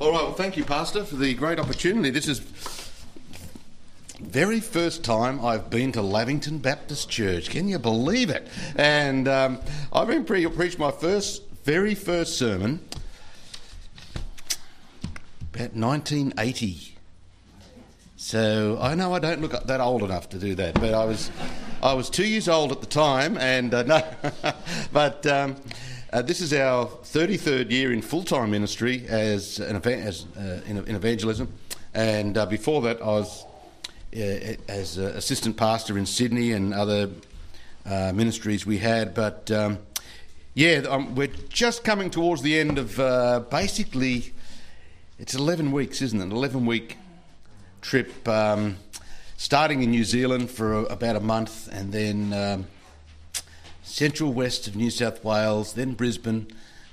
All right, well, thank you, Pastor, for the great opportunity. This is very first time I've been to Lavington Baptist Church. Can you believe it? And um, I've been pre- preached my first, very first sermon about 1980. So I know I don't look that old enough to do that, but I was, I was two years old at the time, and uh, no, but. Um, uh, this is our 33rd year in full-time ministry as, an, as uh, in, in, evangelism, and uh, before that I was uh, as assistant pastor in Sydney and other uh, ministries we had. But um, yeah, um, we're just coming towards the end of uh, basically it's 11 weeks, isn't it? An 11 week trip, um, starting in New Zealand for a, about a month, and then um, central west of New South Wales, then Brisbane,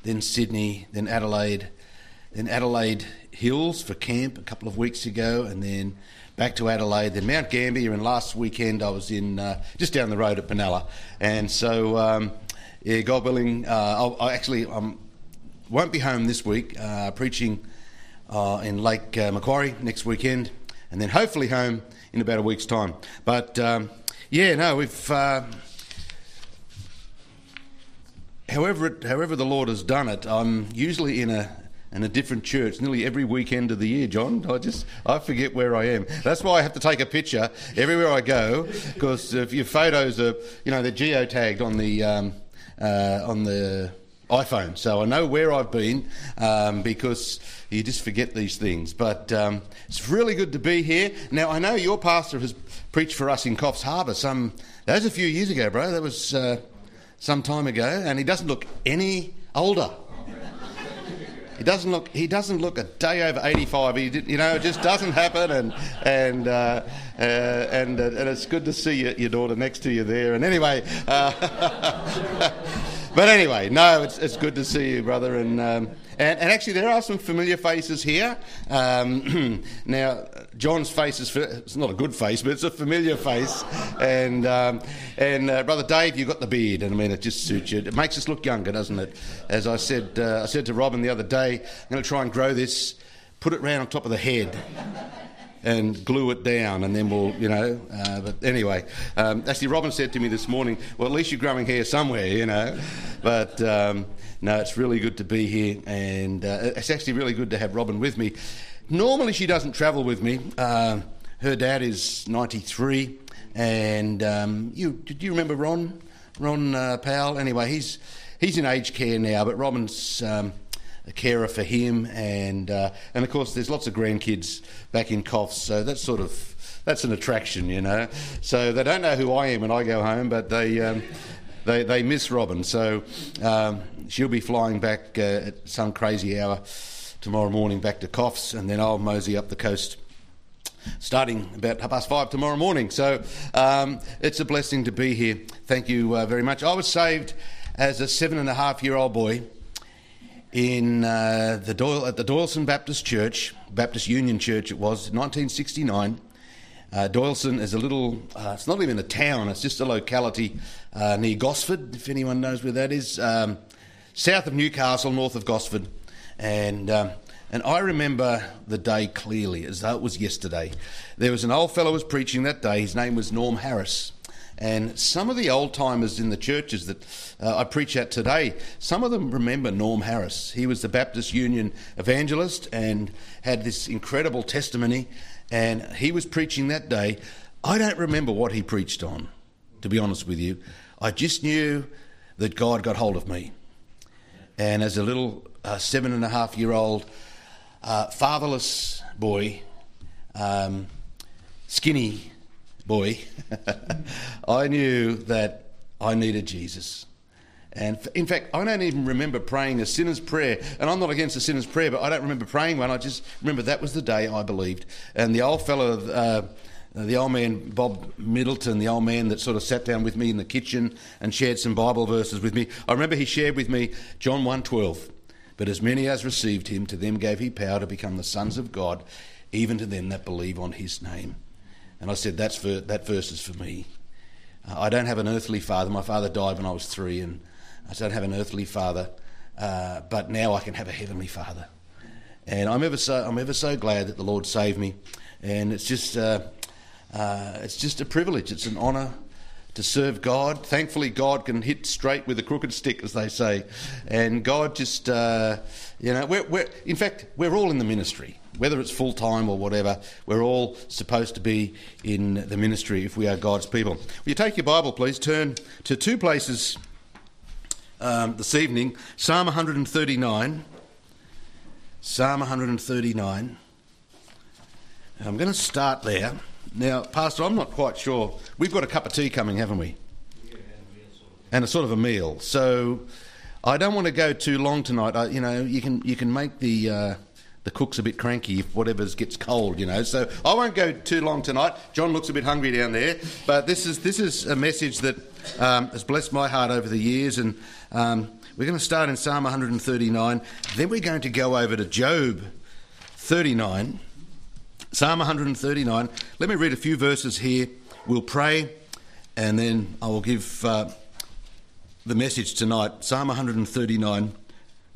then Sydney, then Adelaide, then Adelaide Hills for camp a couple of weeks ago, and then back to Adelaide, then Mount Gambier, and last weekend I was in uh, just down the road at Benalla. And so, um, yeah, God willing, uh, I actually um, won't be home this week, uh, preaching uh, in Lake uh, Macquarie next weekend, and then hopefully home in about a week's time. But um, yeah, no, we've. However, it, however the Lord has done it, I'm usually in a in a different church nearly every weekend of the year, John. I just I forget where I am. That's why I have to take a picture everywhere I go because if your photos are you know they're geotagged on the um, uh, on the iPhone, so I know where I've been um, because you just forget these things. But um, it's really good to be here. Now I know your pastor has preached for us in Coffs Harbour some that was a few years ago, bro. That was uh, some time ago, and he doesn't look any older. He doesn't look. He doesn't look a day over eighty-five. He, you know, it just doesn't happen. And and uh, uh, and uh, and it's good to see your, your, daughter next to you there. And anyway, uh, but anyway, no, it's it's good to see you, brother. And um, and, and, actually, there are some familiar faces here. Um, now, John's face is it's not a good face, but it's a familiar face. And um, and uh, brother Dave, you've got the beard, and I mean, it just suits you. It makes us look younger, doesn't it? As I said, uh, I said to Robin the other day, I'm going to try and grow this, put it round on top of the head and glue it down, and then we'll, you know. Uh, but anyway, um, actually, Robin said to me this morning, "Well, at least you're growing hair somewhere, you know." But um, no, it's really good to be here, and uh, it's actually really good to have Robin with me. Normally, she doesn't travel with me. Uh, her dad is 93, and um, you did you remember Ron? Ron uh, Powell. Anyway, he's he's in aged care now, but Robin's um, a carer for him, and uh, and of course there's lots of grandkids back in Coffs, so that's sort of that's an attraction, you know. So they don't know who I am when I go home, but they um, they they miss Robin. So um, she'll be flying back uh, at some crazy hour tomorrow morning back to Coffs, and then I'll mosey up the coast starting about half past five tomorrow morning. So um, it's a blessing to be here. Thank you uh, very much. I was saved as a seven and a half year old boy in uh, the Doyle, at the Doyalson Baptist Church, Baptist Union Church it was, 1969. Uh, Doyalson is a little, uh, it's not even a town, it's just a locality uh, near Gosford, if anyone knows where that is, um, south of Newcastle, north of Gosford. And, um, and I remember the day clearly, as though it was yesterday. There was an old fellow was preaching that day, his name was Norm Harris. And some of the old timers in the churches that uh, I preach at today, some of them remember Norm Harris. He was the Baptist Union evangelist and had this incredible testimony. And he was preaching that day. I don't remember what he preached on, to be honest with you. I just knew that God got hold of me. And as a little uh, seven and a half year old uh, fatherless boy, um, skinny boy, I knew that I needed Jesus. And in fact, I don't even remember praying a sinner's prayer. And I'm not against a sinner's prayer, but I don't remember praying one. I just remember that was the day I believed. And the old fellow, uh, the old man, Bob Middleton, the old man that sort of sat down with me in the kitchen and shared some Bible verses with me, I remember he shared with me John 1.12. But as many as received him, to them gave he power to become the sons of God, even to them that believe on his name. And I said, That's for, that verse is for me. Uh, I don't have an earthly father. My father died when I was three, and I don't have an earthly father, uh, but now I can have a heavenly father. And I'm ever so I'm ever so glad that the Lord saved me, and it's just uh, uh, it's just a privilege. It's an honour to serve God. Thankfully, God can hit straight with a crooked stick, as they say, and God just uh, you know we're, we're in fact we're all in the ministry whether it's full time or whatever, we're all supposed to be in the ministry if we are God's people. Will you take your Bible, please? Turn to two places um, this evening Psalm 139. Psalm 139. I'm going to start there. Now, Pastor, I'm not quite sure. We've got a cup of tea coming, haven't we? Yeah, And a sort of a meal. So I don't want to go too long tonight. I, you know, you can you can make the uh, the cook's a bit cranky if whatever gets cold, you know. So I won't go too long tonight. John looks a bit hungry down there, but this is this is a message that um, has blessed my heart over the years, and um, we're going to start in Psalm 139. Then we're going to go over to Job 39, Psalm 139. Let me read a few verses here. We'll pray, and then I will give uh, the message tonight. Psalm 139,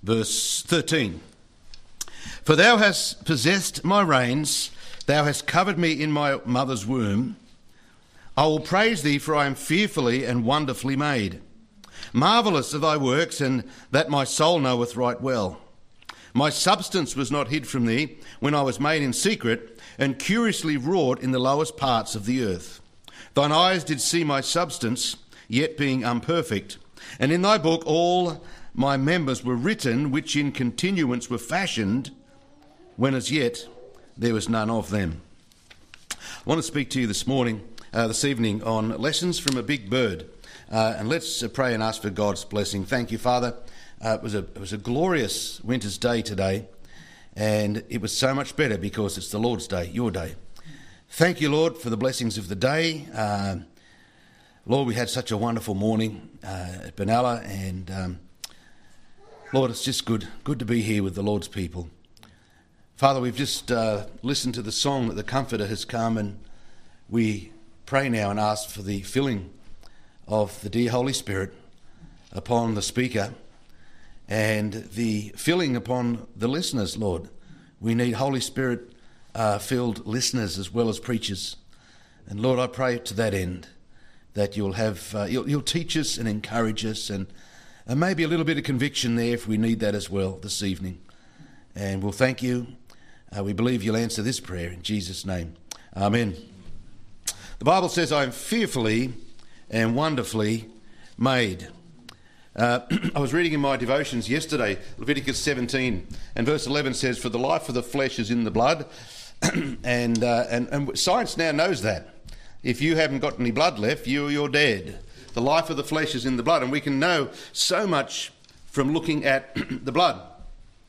verse 13. For thou hast possessed my reins, thou hast covered me in my mother's womb. I will praise thee, for I am fearfully and wonderfully made. Marvellous are thy works, and that my soul knoweth right well. My substance was not hid from thee when I was made in secret, and curiously wrought in the lowest parts of the earth. Thine eyes did see my substance, yet being unperfect. And in thy book all my members were written, which in continuance were fashioned when as yet there was none of them. I want to speak to you this morning, uh, this evening, on lessons from a big bird. Uh, and let's uh, pray and ask for God's blessing. Thank you, Father. Uh, it, was a, it was a glorious winter's day today, and it was so much better because it's the Lord's day, your day. Thank you, Lord, for the blessings of the day. Uh, Lord, we had such a wonderful morning uh, at Benalla, and um, Lord, it's just good, good to be here with the Lord's people. Father, we've just uh, listened to the song that the Comforter has come, and we pray now and ask for the filling of the dear Holy Spirit upon the speaker and the filling upon the listeners, Lord. We need Holy Spirit uh, filled listeners as well as preachers. And Lord, I pray to that end that you'll have uh, you'll, you'll, teach us and encourage us, and, and maybe a little bit of conviction there if we need that as well this evening. And we'll thank you uh, we believe you'll answer this prayer in Jesus' name. Amen. The Bible says, I am fearfully and wonderfully made. Uh, I was reading in my devotions yesterday, Leviticus 17, and verse 11 says, For the life of the flesh is in the blood. and, uh, and, and science now knows that. If you haven't got any blood left, you, you're dead. The life of the flesh is in the blood. And we can know so much from looking at the blood.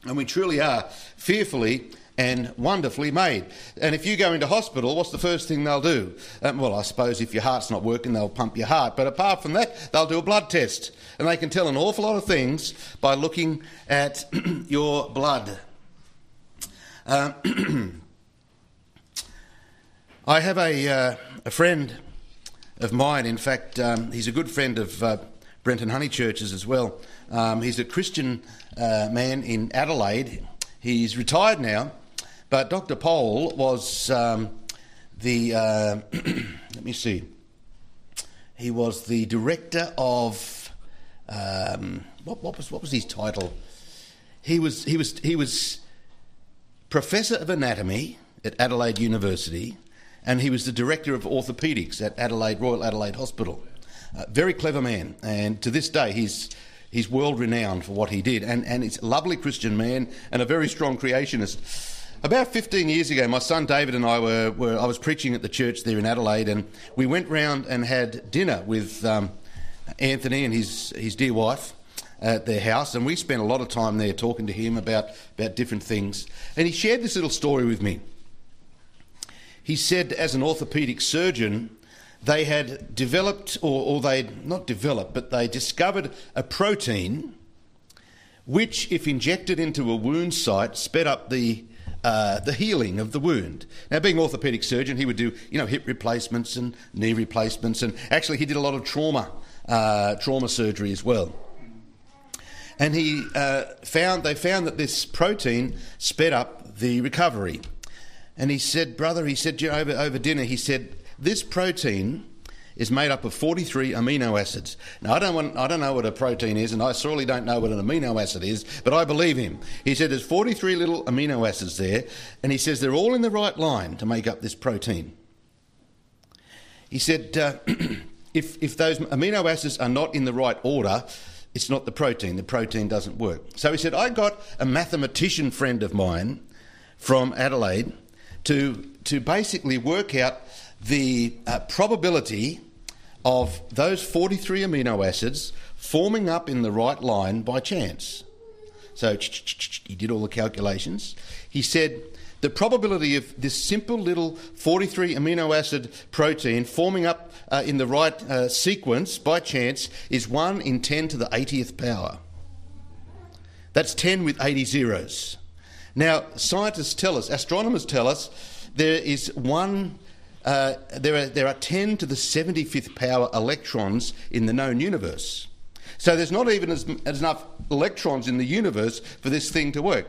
And we truly are fearfully and wonderfully made. And if you go into hospital, what's the first thing they'll do? Um, well, I suppose if your heart's not working, they'll pump your heart. But apart from that, they'll do a blood test. And they can tell an awful lot of things by looking at your blood. Um, I have a, uh, a friend of mine, in fact, um, he's a good friend of uh, Brenton Honeychurch's as well. Um, he's a Christian uh, man in Adelaide. He's retired now, but Dr. Pole was um, the, uh, let me see, he was the director of, um, what, what, was, what was his title? He was, he, was, he was professor of anatomy at Adelaide University, and he was the director of orthopaedics at Adelaide Royal Adelaide Hospital. Uh, very clever man, and to this day he's he's world renowned for what he did, and and he's a lovely Christian man and a very strong creationist. About 15 years ago, my son David and I were, were, I was preaching at the church there in Adelaide, and we went round and had dinner with um, Anthony and his, his dear wife at their house, and we spent a lot of time there talking to him about, about different things. And he shared this little story with me. He said, as an orthopaedic surgeon, they had developed, or, or they not developed, but they discovered a protein which, if injected into a wound site, sped up the uh, the healing of the wound. Now, being orthopaedic surgeon, he would do you know hip replacements and knee replacements, and actually he did a lot of trauma uh, trauma surgery as well. and he uh, found they found that this protein sped up the recovery. And he said, brother, he said over over dinner, he said this protein is made up of 43 amino acids. Now, I don't, want, I don't know what a protein is, and I surely don't know what an amino acid is, but I believe him. He said there's 43 little amino acids there, and he says they're all in the right line to make up this protein. He said uh, if, if those amino acids are not in the right order, it's not the protein. The protein doesn't work. So he said, I got a mathematician friend of mine from Adelaide to, to basically work out the uh, probability of those 43 amino acids forming up in the right line by chance. So he did all the calculations. He said the probability of this simple little 43 amino acid protein forming up uh, in the right uh, sequence by chance is 1 in 10 to the 80th power. That's 10 with 80 zeros. Now, scientists tell us, astronomers tell us, there is one uh, there, are, there are 10 to the 75th power electrons in the known universe. So there's not even as, as enough electrons in the universe for this thing to work.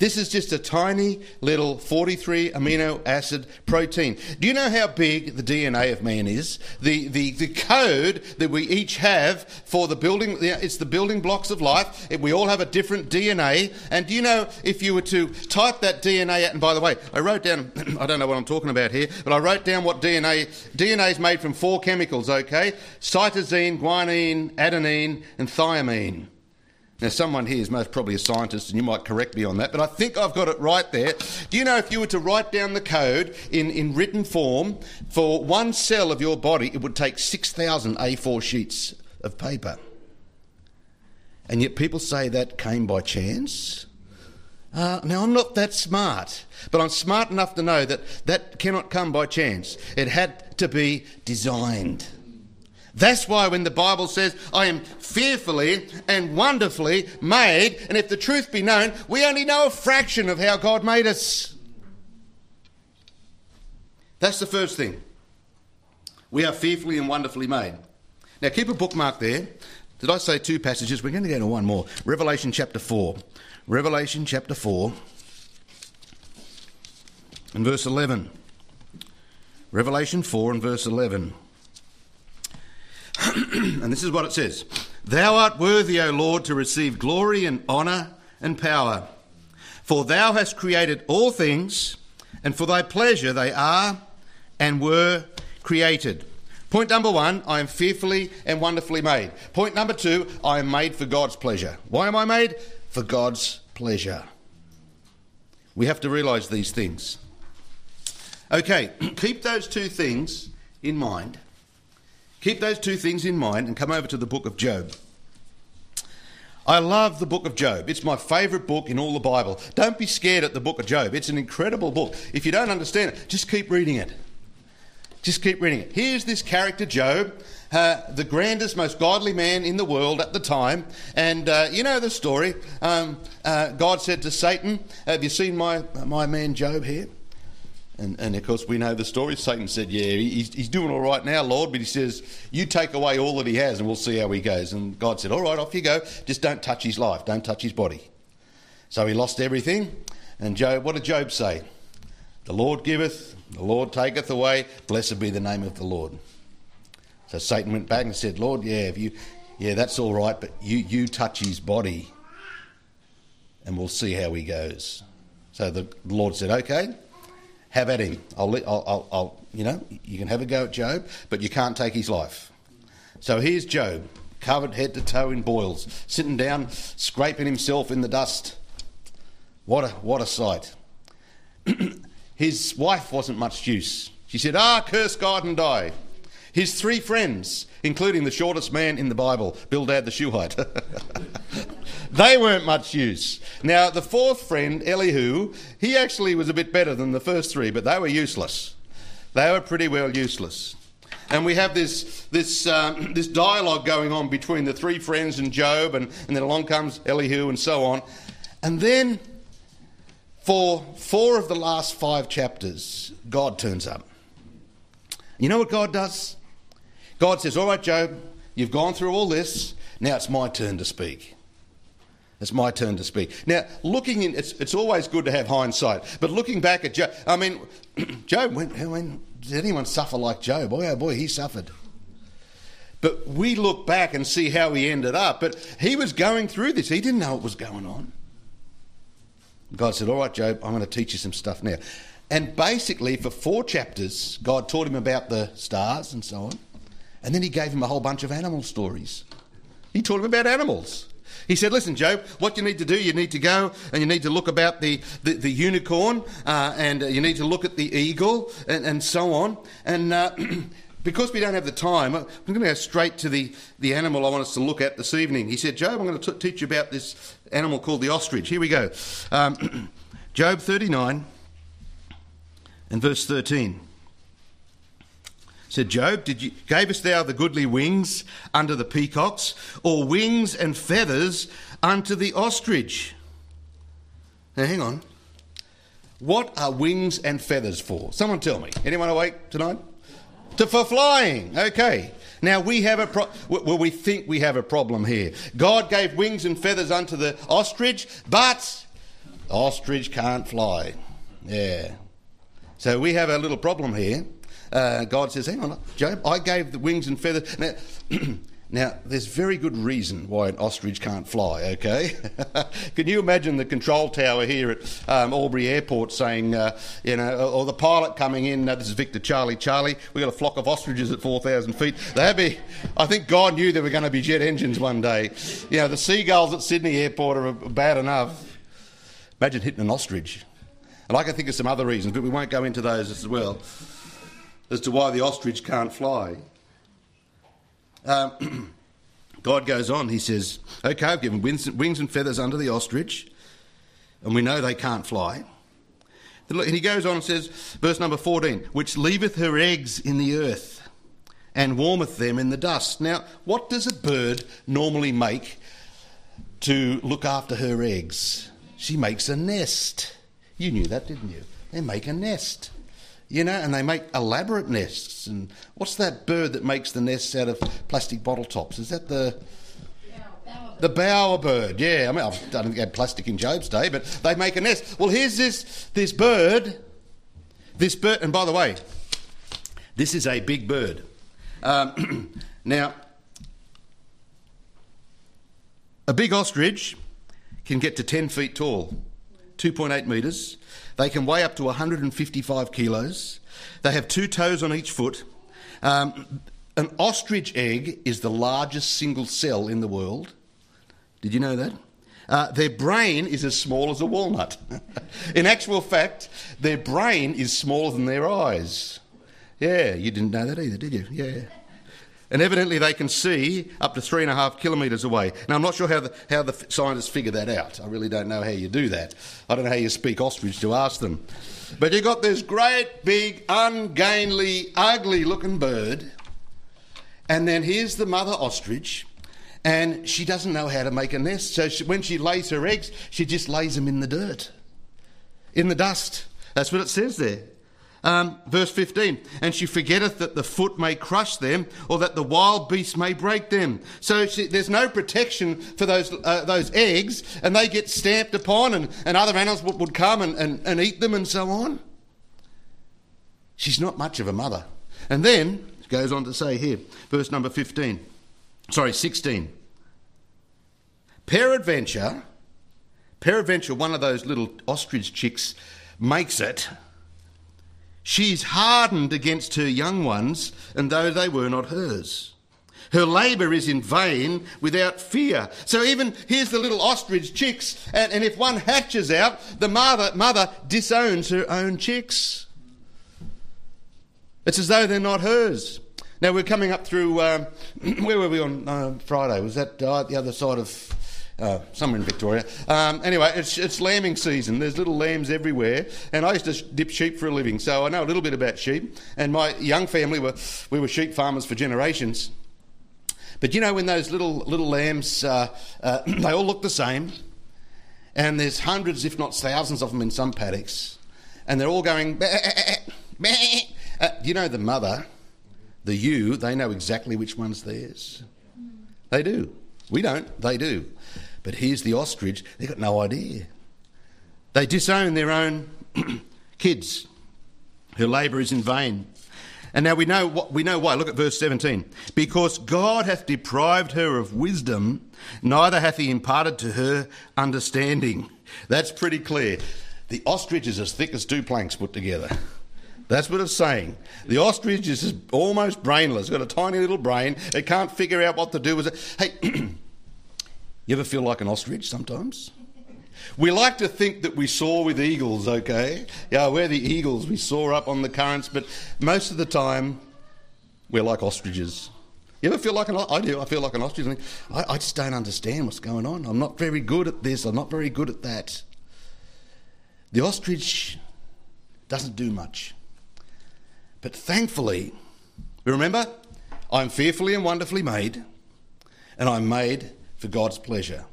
This is just a tiny little 43 amino acid protein. Do you know how big the DNA of man is? The, the, the code that we each have for the building, it's the building blocks of life. We all have a different DNA. And do you know if you were to type that DNA out, and by the way, I wrote down, I don't know what I'm talking about here, but I wrote down what DNA, DNA is made from four chemicals, okay? Cytosine, guanine, adenine, and thymine. Now, someone here is most probably a scientist, and you might correct me on that, but I think I've got it right there. Do you know if you were to write down the code in, in written form for one cell of your body, it would take 6,000 A4 sheets of paper? And yet people say that came by chance? Uh, now, I'm not that smart, but I'm smart enough to know that that cannot come by chance. It had to be designed. That's why when the Bible says, I am fearfully and wonderfully made, and if the truth be known, we only know a fraction of how God made us. That's the first thing. We are fearfully and wonderfully made. Now keep a bookmark there. Did I say two passages? We're going to go to one more. Revelation chapter 4. Revelation chapter 4 and verse 11. Revelation 4 and verse 11. and this is what it says Thou art worthy, O Lord, to receive glory and honour and power. For thou hast created all things, and for thy pleasure they are and were created. Point number one, I am fearfully and wonderfully made. Point number two, I am made for God's pleasure. Why am I made? For God's pleasure. We have to realise these things. Okay, keep those two things in mind Keep those two things in mind and come over to the book of Job. I love the book of Job. It's my favourite book in all the Bible. Don't be scared at the book of Job. It's an incredible book. If you don't understand it, just keep reading it. Just keep reading it. Here's this character, Job, uh, the grandest, most godly man in the world at the time. And uh, you know the story. Um, uh, God said to Satan, Have you seen my, my man Job here? And, and of course, we know the story. Satan said, Yeah, he's, he's doing all right now, Lord, but he says, You take away all that he has and we'll see how he goes. And God said, All right, off you go. Just don't touch his life, don't touch his body. So he lost everything. And Job, what did Job say? The Lord giveth, the Lord taketh away. Blessed be the name of the Lord. So Satan went back and said, Lord, yeah, if you, yeah, that's all right, but you, you touch his body and we'll see how he goes. So the Lord said, Okay, have at him. I'll, I'll, I'll, you know, you can have a go at Job, but you can't take his life. So here's Job, covered head to toe in boils, sitting down, scraping himself in the dust. What a, what a sight. his wife wasn't much use. She said, Ah, curse God and die. His three friends, including the shortest man in the Bible, Bildad the Shuhite, they weren't much use. Now, the fourth friend, Elihu, he actually was a bit better than the first three, but they were useless. They were pretty well useless. And we have this, this, um, this dialogue going on between the three friends and Job, and, and then along comes Elihu and so on. And then, for four of the last five chapters, God turns up. You know what God does? God says, All right, Job, you've gone through all this. Now it's my turn to speak. It's my turn to speak. Now, looking in, it's, it's always good to have hindsight, but looking back at Job, I mean, Job, when, when did anyone suffer like Job? Boy, oh boy, he suffered. But we look back and see how he ended up. But he was going through this, he didn't know what was going on. God said, All right, Job, I'm going to teach you some stuff now. And basically, for four chapters, God taught him about the stars and so on. And then he gave him a whole bunch of animal stories. He taught him about animals. He said, Listen, Job, what you need to do, you need to go and you need to look about the, the, the unicorn uh, and uh, you need to look at the eagle and, and so on. And uh, because we don't have the time, I'm going to go straight to the, the animal I want us to look at this evening. He said, Job, I'm going to t- teach you about this animal called the ostrich. Here we go. Um, Job 39 and verse 13 said Job, did you gavest thou the goodly wings unto the peacocks, or wings and feathers unto the ostrich? Now hang on. What are wings and feathers for? Someone tell me. Anyone awake tonight? To for flying. Okay. Now we have a pro- well, we think we have a problem here. God gave wings and feathers unto the ostrich, but ostrich can't fly. Yeah. So we have a little problem here uh, God says, Hang on, Job, I gave the wings and feathers. Now, now, there's very good reason why an ostrich can't fly, okay? Can you imagine the control tower here at um, Albury Airport saying, uh, you know, or the pilot coming in, uh, this is Victor Charlie Charlie, we've got a flock of ostriches at 4,000 feet. They'd be, I think God knew there were going to be jet engines one day. You know, the seagulls at Sydney Airport are bad enough. Imagine hitting an ostrich. And I can think of some other reasons, but we won't go into those as well as to why the ostrich can't fly. Um, God goes on, he says, Okay, I've given wings and feathers under the ostrich, and we know they can't fly. And he goes on and says, verse number 14, which leaveth her eggs in the earth and warmeth them in the dust. Now, what does a bird normally make to look after her eggs? She makes a nest. You knew that, didn't you? They make a nest you know, and they make elaborate nests. And what's that bird that makes the nests out of plastic bottle tops? Is that the the bower bird, Yeah, I mean, I've done had plastic in Job's day, but they make a nest. Well, here's this this bird, this bird, and by the way, this is a big bird. Um, now, a big ostrich can get to 10 feet tall, 2.8 metres. They can weigh up to 155 kilos. They have two toes on each foot. Um, an ostrich egg is the largest single cell in the world. Did you know that? Uh, their brain is as small as a walnut. in actual fact, their brain is smaller than their eyes. Yeah, you didn't know that either, did you? Yeah and evidently they can see up to three and a half kilometres away. Now, I'm not sure how the, how the scientists figure that out. I really don't know how you do that. I don't know how you speak ostrich to ask them. But you've got this great, big, ungainly, ugly looking bird, and then here's the mother ostrich, and she doesn't know how to make a nest. So she, when she lays her eggs, she just lays them in the dirt, in the dust. That's what it says there. Um, verse 15, and she forgetteth that the foot may crush them, or that the wild beast may break them. So she, there's no protection for those, uh, those eggs, and they get stamped upon, and, and other animals would, would come and, and, and eat them, and so on. She's not much of a mother. And then, it goes on to say here, verse number 15, sorry, 16. Peradventure, peradventure, one of those little ostrich chicks makes it She's hardened against her young ones, and though they were not hers. Her labour is in vain without fear. So even here's the little ostrich chicks, and, and if one hatches out, the mother, mother disowns her own chicks. It's as though they're not hers. Now we're coming up through, um, where were we on uh, Friday? Was that uh, the other side of uh, somewhere in Victoria. Um, anyway, it's, it's lambing season. There's little lambs everywhere, and I used to dip sheep for a living, so I know a little bit about sheep. And my young family were we were sheep farmers for generations. But you know when those little little lambs, uh, uh, they all look the same, and there's hundreds, if not thousands, of them in some paddocks, and they're all going. Bah. Uh, you know the mother, the ewe, they know exactly which one's theirs. They do. We don't, they do. But here's the ostrich, they've got no idea. They disown their own kids. Her labour is in vain. And now we know, what, we know why. Look at verse 17. Because God hath deprived her of wisdom, neither hath he imparted to her understanding. That's pretty clear. The ostrich is as thick as two planks put together. That's what it's saying. The ostrich is almost brainless. It's got a tiny little brain. It can't figure out what to do with it. Hey, you ever feel like an ostrich sometimes? We like to think that we soar with eagles, okay? Yeah, we're the eagles. We soar up on the currents, but most of the time, we're like ostriches. You ever feel like an I do. I feel like an ostrich. I, I just don't understand what's going on. I'm not very good at this. I'm not very good at that. The ostrich doesn't do much. But thankfully, remember, I'm fearfully and wonderfully made, and I'm made for God's pleasure.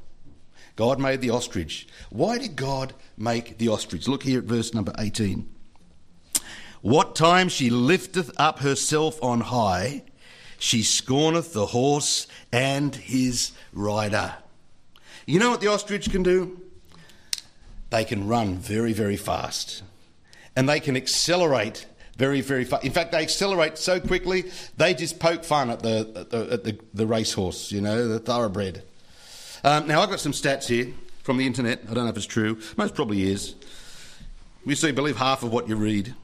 God made the ostrich. Why did God make the ostrich? Look here at verse number 18. What time she lifteth up herself on high, she scorneth the horse and his rider. You know what the ostrich can do? They can run very, very fast. And they can accelerate very, very fast. In fact, they accelerate so quickly, they just poke fun at the, at the, at the, the racehorse, you know, the thoroughbred. Um, now, I've got some stats here from the internet. I don't know if it's true. Most probably is. We see, believe half of what you read.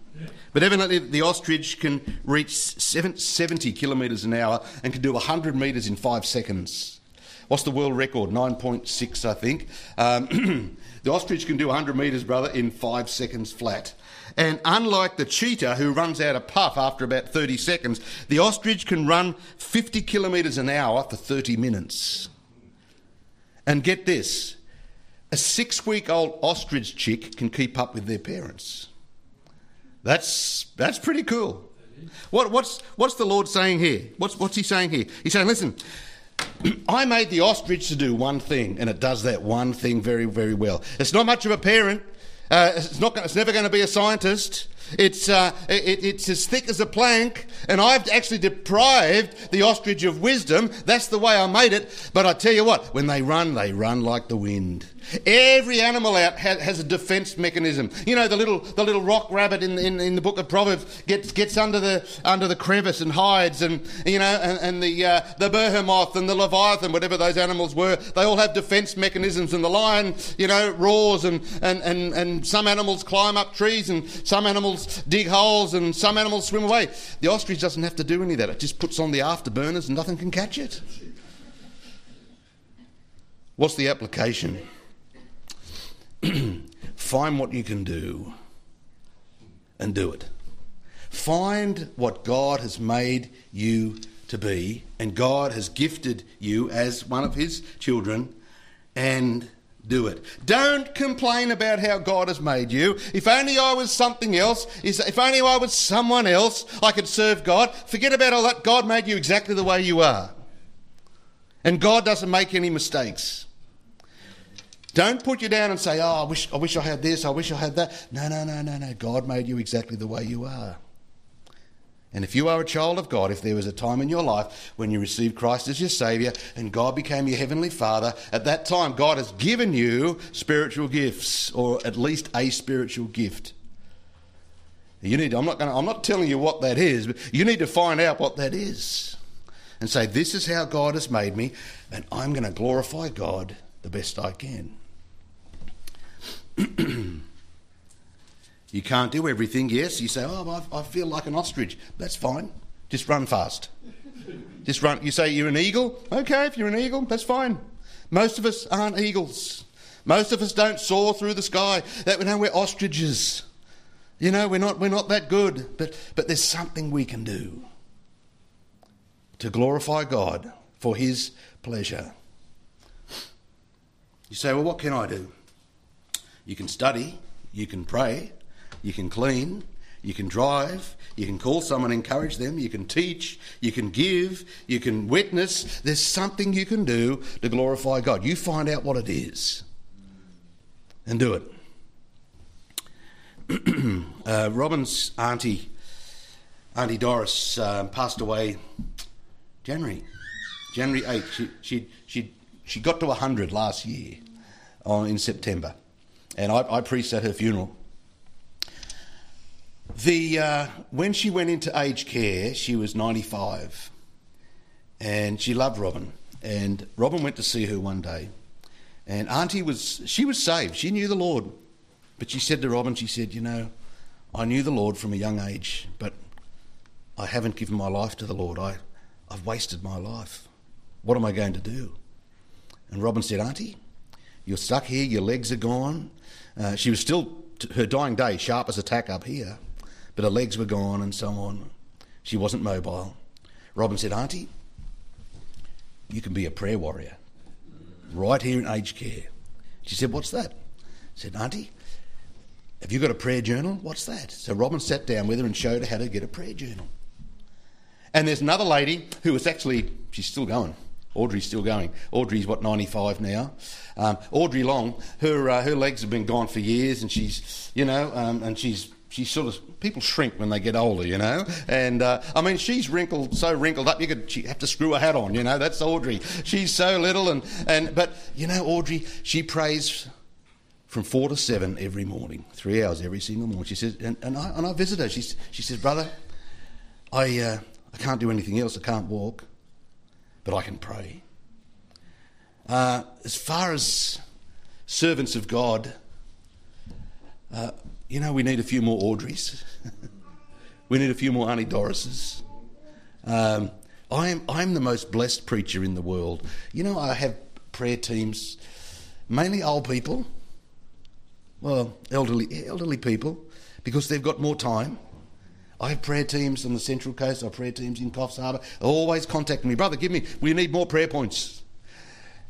But evidently, the ostrich can reach 70 kilometres an hour and can do 100 metres in five seconds. What's the world record? 9.6, I think. Um, the ostrich can do 100 metres, brother, in five seconds flat. And unlike the cheetah, who runs out of puff after about 30 seconds, the ostrich can run 50 kilometres an hour for 30 minutes. And get this a six week old ostrich chick can keep up with their parents. That's, that's pretty cool. What, what's, what's the Lord saying here? What's, what's He saying here? He's saying, listen, I made the ostrich to do one thing, and it does that one thing very, very well. It's not much of a parent. Uh, it's, not, it's never going to be a scientist. It's, uh, it, it's as thick as a plank, and I've actually deprived the ostrich of wisdom. That's the way I made it. But I tell you what, when they run, they run like the wind. Every animal out has a defence mechanism. You know, the little, the little rock rabbit in, in, in, the book of Proverbs gets, gets under, the, under the crevice and hides, and, you know, and, and the, uh, the behemoth and the leviathan, whatever those animals were, they all have defence mechanisms. And the lion, you know, roars, and, and, and, and some animals climb up trees, and some animals dig holes, and some animals swim away. The ostrich doesn't have to do any of that. It just puts on the afterburners, and nothing can catch it. What's the application? Find what you can do and do it. Find what God has made you to be, and God has gifted you as one of His children, and do it. Don't complain about how God has made you. If only I was something else, if only I was someone else, I could serve God. Forget about all that. God made you exactly the way you are. And God doesn't make any mistakes. Don't put you down and say, Oh, I wish, I wish I had this, I wish I had that. No, no, no, no, no. God made you exactly the way you are. And if you are a child of God, if there was a time in your life when you received Christ as your Saviour and God became your Heavenly Father, at that time God has given you spiritual gifts, or at least a spiritual gift. You need, I'm, not gonna, I'm not telling you what that is, but you need to find out what that is. And say, This is how God has made me, and I'm going to glorify God the best I can. you can't do everything, yes. You say, oh, I, I feel like an ostrich. That's fine. Just run fast. Just run. You say you're an eagle? Okay, if you're an eagle, that's fine. Most of us aren't eagles. Most of us don't soar through the sky. That we know we're ostriches. You know, we're not, we're not that good, but, but there's something we can do to glorify God for His pleasure. You say, well, what can I do? You can study, you can pray, you can clean, you can drive, you can call someone, encourage them, you can teach, you can give, you can witness. There's something you can do to glorify God. You find out what it is and do it. uh, Robin's auntie, Auntie Doris, um, passed away January, January 8th. She, she, she she got to 100 last year on, in September, and I, I preached at her funeral. The, uh, when she went into aged care, she was 95, and she loved Robin. And Robin went to see her one day, and Auntie was she was saved. She knew the Lord, but she said to Robin, she said, "You know, I knew the Lord from a young age, but I haven't given my life to the Lord. I, I've wasted my life. What am I going to do?" And Robin said, "Auntie, you're stuck here. Your legs are gone." Uh, she was still her dying day, sharp as a tack up here, but her legs were gone and so on. She wasn't mobile. Robin said, Auntie, you can be a prayer warrior right here in aged care. She said, What's that? I said, Auntie, have you got a prayer journal? What's that? So Robin sat down with her and showed her how to get a prayer journal. And there's another lady who was actually, she's still going. Audrey's still going. Audrey's what 95 now. Um, Audrey Long, her uh, her legs have been gone for years, and she's you know, um, and she's she's sort of people shrink when they get older, you know. And uh, I mean, she's wrinkled so wrinkled up you could she have to screw a hat on, you know. That's Audrey. She's so little, and and but you know, Audrey, she prays from four to seven every morning, three hours every single morning. She says, and, and I and I visit her. She she says, brother, I uh, I can't do anything else. I can't walk but I can pray. Uh, as far as servants of God, uh, you know, we need a few more Audreys. we need a few more Auntie Dorises. Um, I'm, I'm the most blessed preacher in the world. You know, I have prayer teams, mainly old people, well, elderly, elderly people, because they've got more time. I have prayer teams on the Central Coast, I have prayer teams in Coffs Harbour. Always contacting me, brother, give me, we need more prayer points.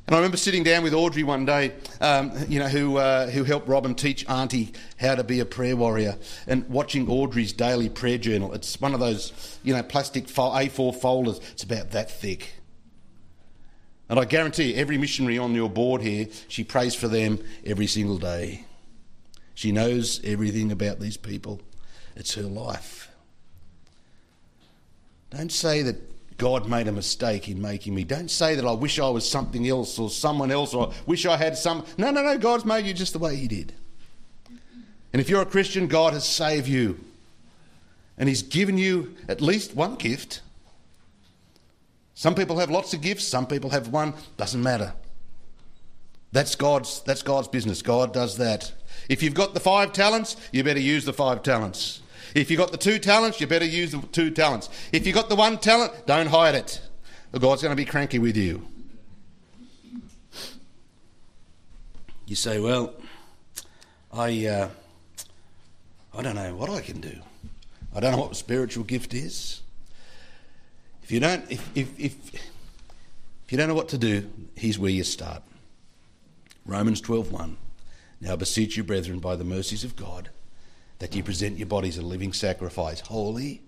And I remember sitting down with Audrey one day, um, you know, who, uh, who helped Robin teach Auntie how to be a prayer warrior, and watching Audrey's daily prayer journal. It's one of those, you know, plastic A4 folders. It's about that thick. And I guarantee you, every missionary on your board here, she prays for them every single day. She knows everything about these people. It's her life. Don't say that God made a mistake in making me. Don't say that I wish I was something else or someone else or wish I had some. No, no, no. God's made you just the way He did. And if you're a Christian, God has saved you. And He's given you at least one gift. Some people have lots of gifts, some people have one. Doesn't matter. That's God's, that's God's business. God does that. If you've got the five talents, you better use the five talents. If you've got the two talents, you better use the two talents. If you've got the one talent, don't hide it. Or God's going to be cranky with you. You say, well, I, uh, I don't know what I can do. I don't know what the spiritual gift is. If you don't, if, if, if, if you don't know what to do, here's where you start. Romans 12.1 Now beseech you, brethren, by the mercies of God, that you present your bodies a living sacrifice, holy,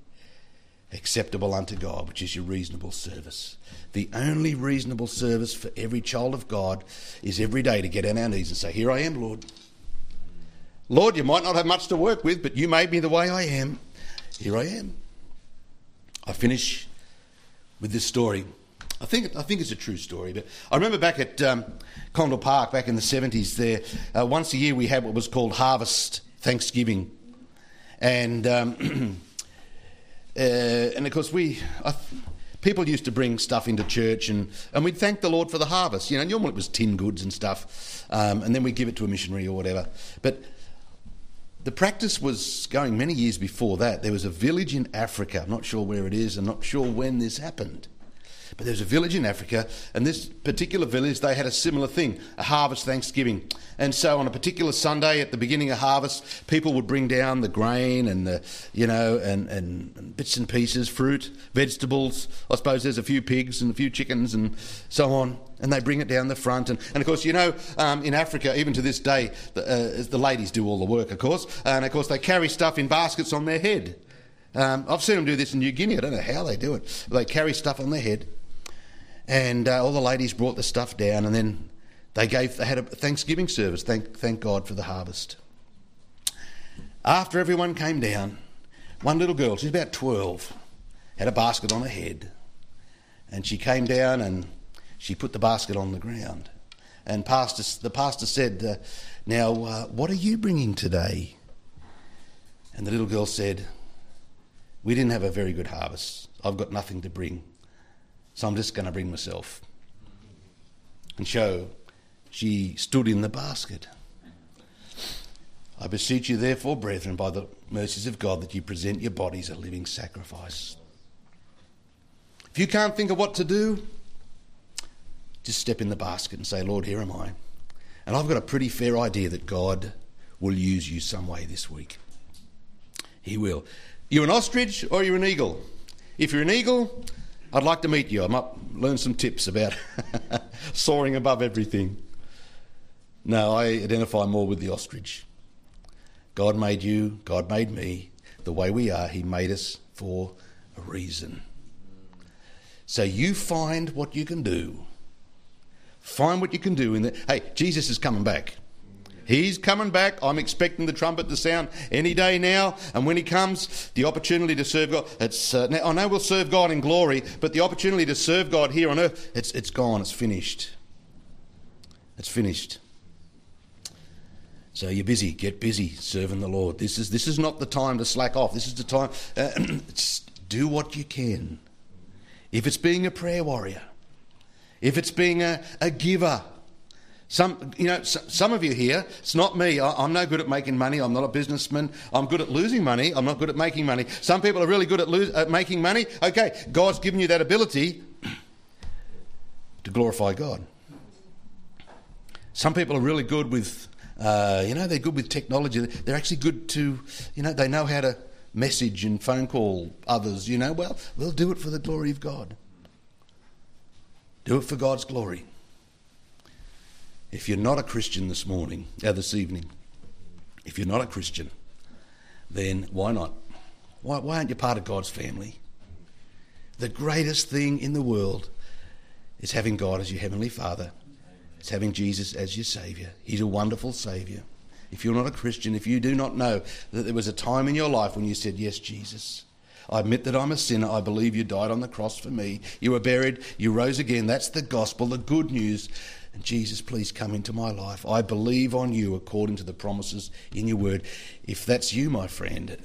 acceptable unto God, which is your reasonable service. The only reasonable service for every child of God is every day to get on our knees and say, Here I am, Lord. Lord, you might not have much to work with, but you made me the way I am. Here I am. I finish with this story. I think I think it's a true story, but I remember back at um, Condell Park back in the seventies. There, uh, once a year we had what was called Harvest Thanksgiving, and um, uh, and of course we. I, people used to bring stuff into church and, and we'd thank the Lord for the harvest. You know, normally it was tin goods and stuff, um, and then we'd give it to a missionary or whatever. But the practice was going many years before that. There was a village in Africa, I'm not sure where it is, I'm not sure when this happened. But there was a village in Africa, and this particular village, they had a similar thing a harvest Thanksgiving. And so on a particular Sunday at the beginning of harvest, people would bring down the grain and the, you know, and, and bits and pieces, fruit, vegetables. I suppose there's a few pigs and a few chickens and so on. And they bring it down the front. And, and of course, you know, um, in Africa, even to this day, the, uh, the ladies do all the work, of course. And of course, they carry stuff in baskets on their head. Um, I've seen them do this in New Guinea. I don't know how they do it. They carry stuff on their head and uh, all the ladies brought the stuff down, and then they gave they had a Thanksgiving service. Thank thank God for the harvest. After everyone came down, one little girl, she's about twelve, had a basket on her head, and she came down and she put the basket on the ground. And pastor, the pastor said, uh, Now, uh, what are you bringing today? And the little girl said, We didn't have a very good harvest. I've got nothing to bring. So I'm just going to bring myself. And so she stood in the basket. I beseech you, therefore, brethren, by the mercies of God, that you present your bodies a living sacrifice. If you can't think of what to do, just step in the basket and say, Lord, here am I. And I've got a pretty fair idea that God will use you some way this week. He will. You're an ostrich or you're an eagle? If you're an eagle, I'd like to meet you. I might learn some tips about soaring above everything. No, I identify more with the ostrich. God made you, God made me the way we are. He made us for a reason. So you find what you can do. Find what you can do in the Hey, Jesus is coming back. He's coming back. I'm expecting the trumpet to sound any day now. And when he comes, the opportunity to serve God, it's, uh, now, I know we'll serve God in glory, but the opportunity to serve God here on earth, it's, it's gone. It's finished. It's finished. So you're busy. Get busy serving the Lord. This is, this is not the time to slack off. This is the time. Uh, do what you can. If it's being a prayer warrior, if it's being a, a giver, some, you know, some of you here, it's not me. I, am no good at making money. I'm not a businessman. I'm good at losing money. I'm not good at making money. Some people are really good at, lose, at making money. Okay, God's given you that ability to glorify God. Some people are really good with, uh, you know, they're good with technology. They're actually good to, you know, they know how to message and phone call others. You know, well, we'll do it for the glory of God. Do it for God's glory. If you're not a Christian this morning, uh, this evening, if you're not a Christian, then why not? Why, why aren't you part of God's family? The greatest thing in the world is having God as your Heavenly Father. It's having Jesus as your Saviour. He's a wonderful Saviour. If you're not a Christian, if you do not know that there was a time in your life when you said, Yes, Jesus, I admit that I'm a sinner. I believe you died on the cross for me. You were buried. You rose again. That's the gospel, the good news and Jesus, please come into my life. I believe on you according to the promises in your word. If that's you, my friend,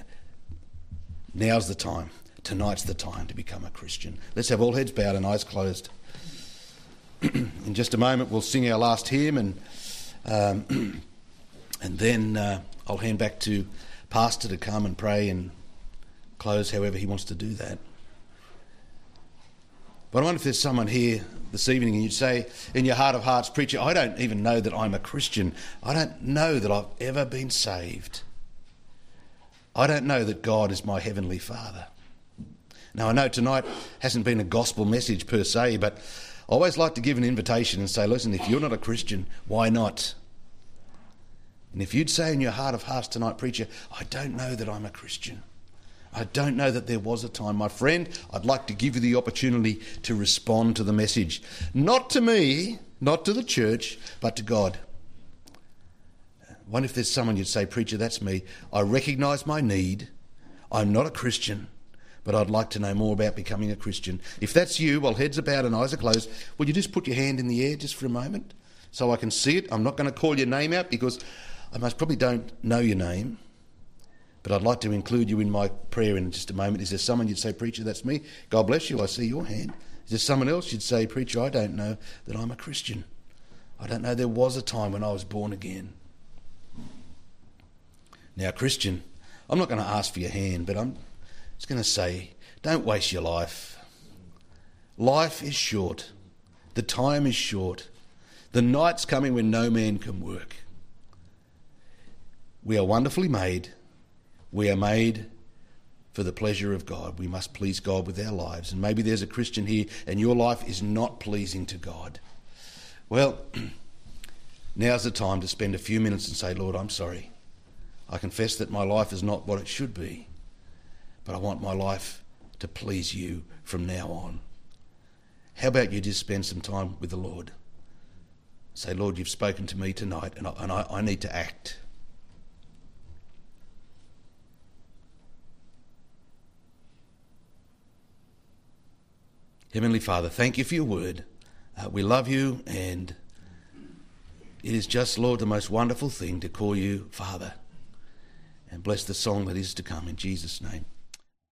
now's the time. Tonight's the time to become a Christian. Let's have all heads bowed and eyes closed. in just a moment, we'll sing our last hymn, and um, and then uh, I'll hand back to Pastor to come and pray and close however he wants to do that. But I wonder if there's someone here this evening and you'd say in your heart of hearts, Preacher, I don't even know that I'm a Christian. I don't know that I've ever been saved. I don't know that God is my Heavenly Father. Now, I know tonight hasn't been a gospel message per se, but I always like to give an invitation and say, listen, if you're not a Christian, why not? And if you'd say in your heart of hearts tonight, Preacher, I don't know that I'm a Christian. I don't know that there was a time. My friend, I'd like to give you the opportunity to respond to the message. Not to me, not to the church, but to God. Wonder if there's someone you'd say, Preacher, that's me. I recognise my need. I'm not a Christian, but I'd like to know more about becoming a Christian. If that's you, while heads are bowed and eyes are closed, will you just put your hand in the air just for a moment so I can see it? I'm not going to call your name out because I most probably don't know your name. But I'd like to include you in my prayer in just a moment. Is there someone you'd say, Preacher, that's me? God bless you. I see your hand. Is there someone else you'd say, Preacher, I don't know that I'm a Christian? I don't know there was a time when I was born again. Now, Christian, I'm not going to ask for your hand, but I'm just going to say, don't waste your life. Life is short. The time is short. The night's coming when no man can work. We are wonderfully made we are made for the pleasure of God. We must please God with our lives. And maybe there's a Christian here and your life is not pleasing to God. Well, now's the time to spend a few minutes and say, Lord, I'm sorry. I confess that my life is not what it should be, but I want my life to please you from now on. How about you just spend some time with the Lord? Say, Lord, you've spoken to me tonight, and I, and I, I need to act. Heavenly Father, thank you for your word. uh, we love you, and it is just, Lord, the most wonderful thing to call you Father. And bless the song that is to come in Jesus' name.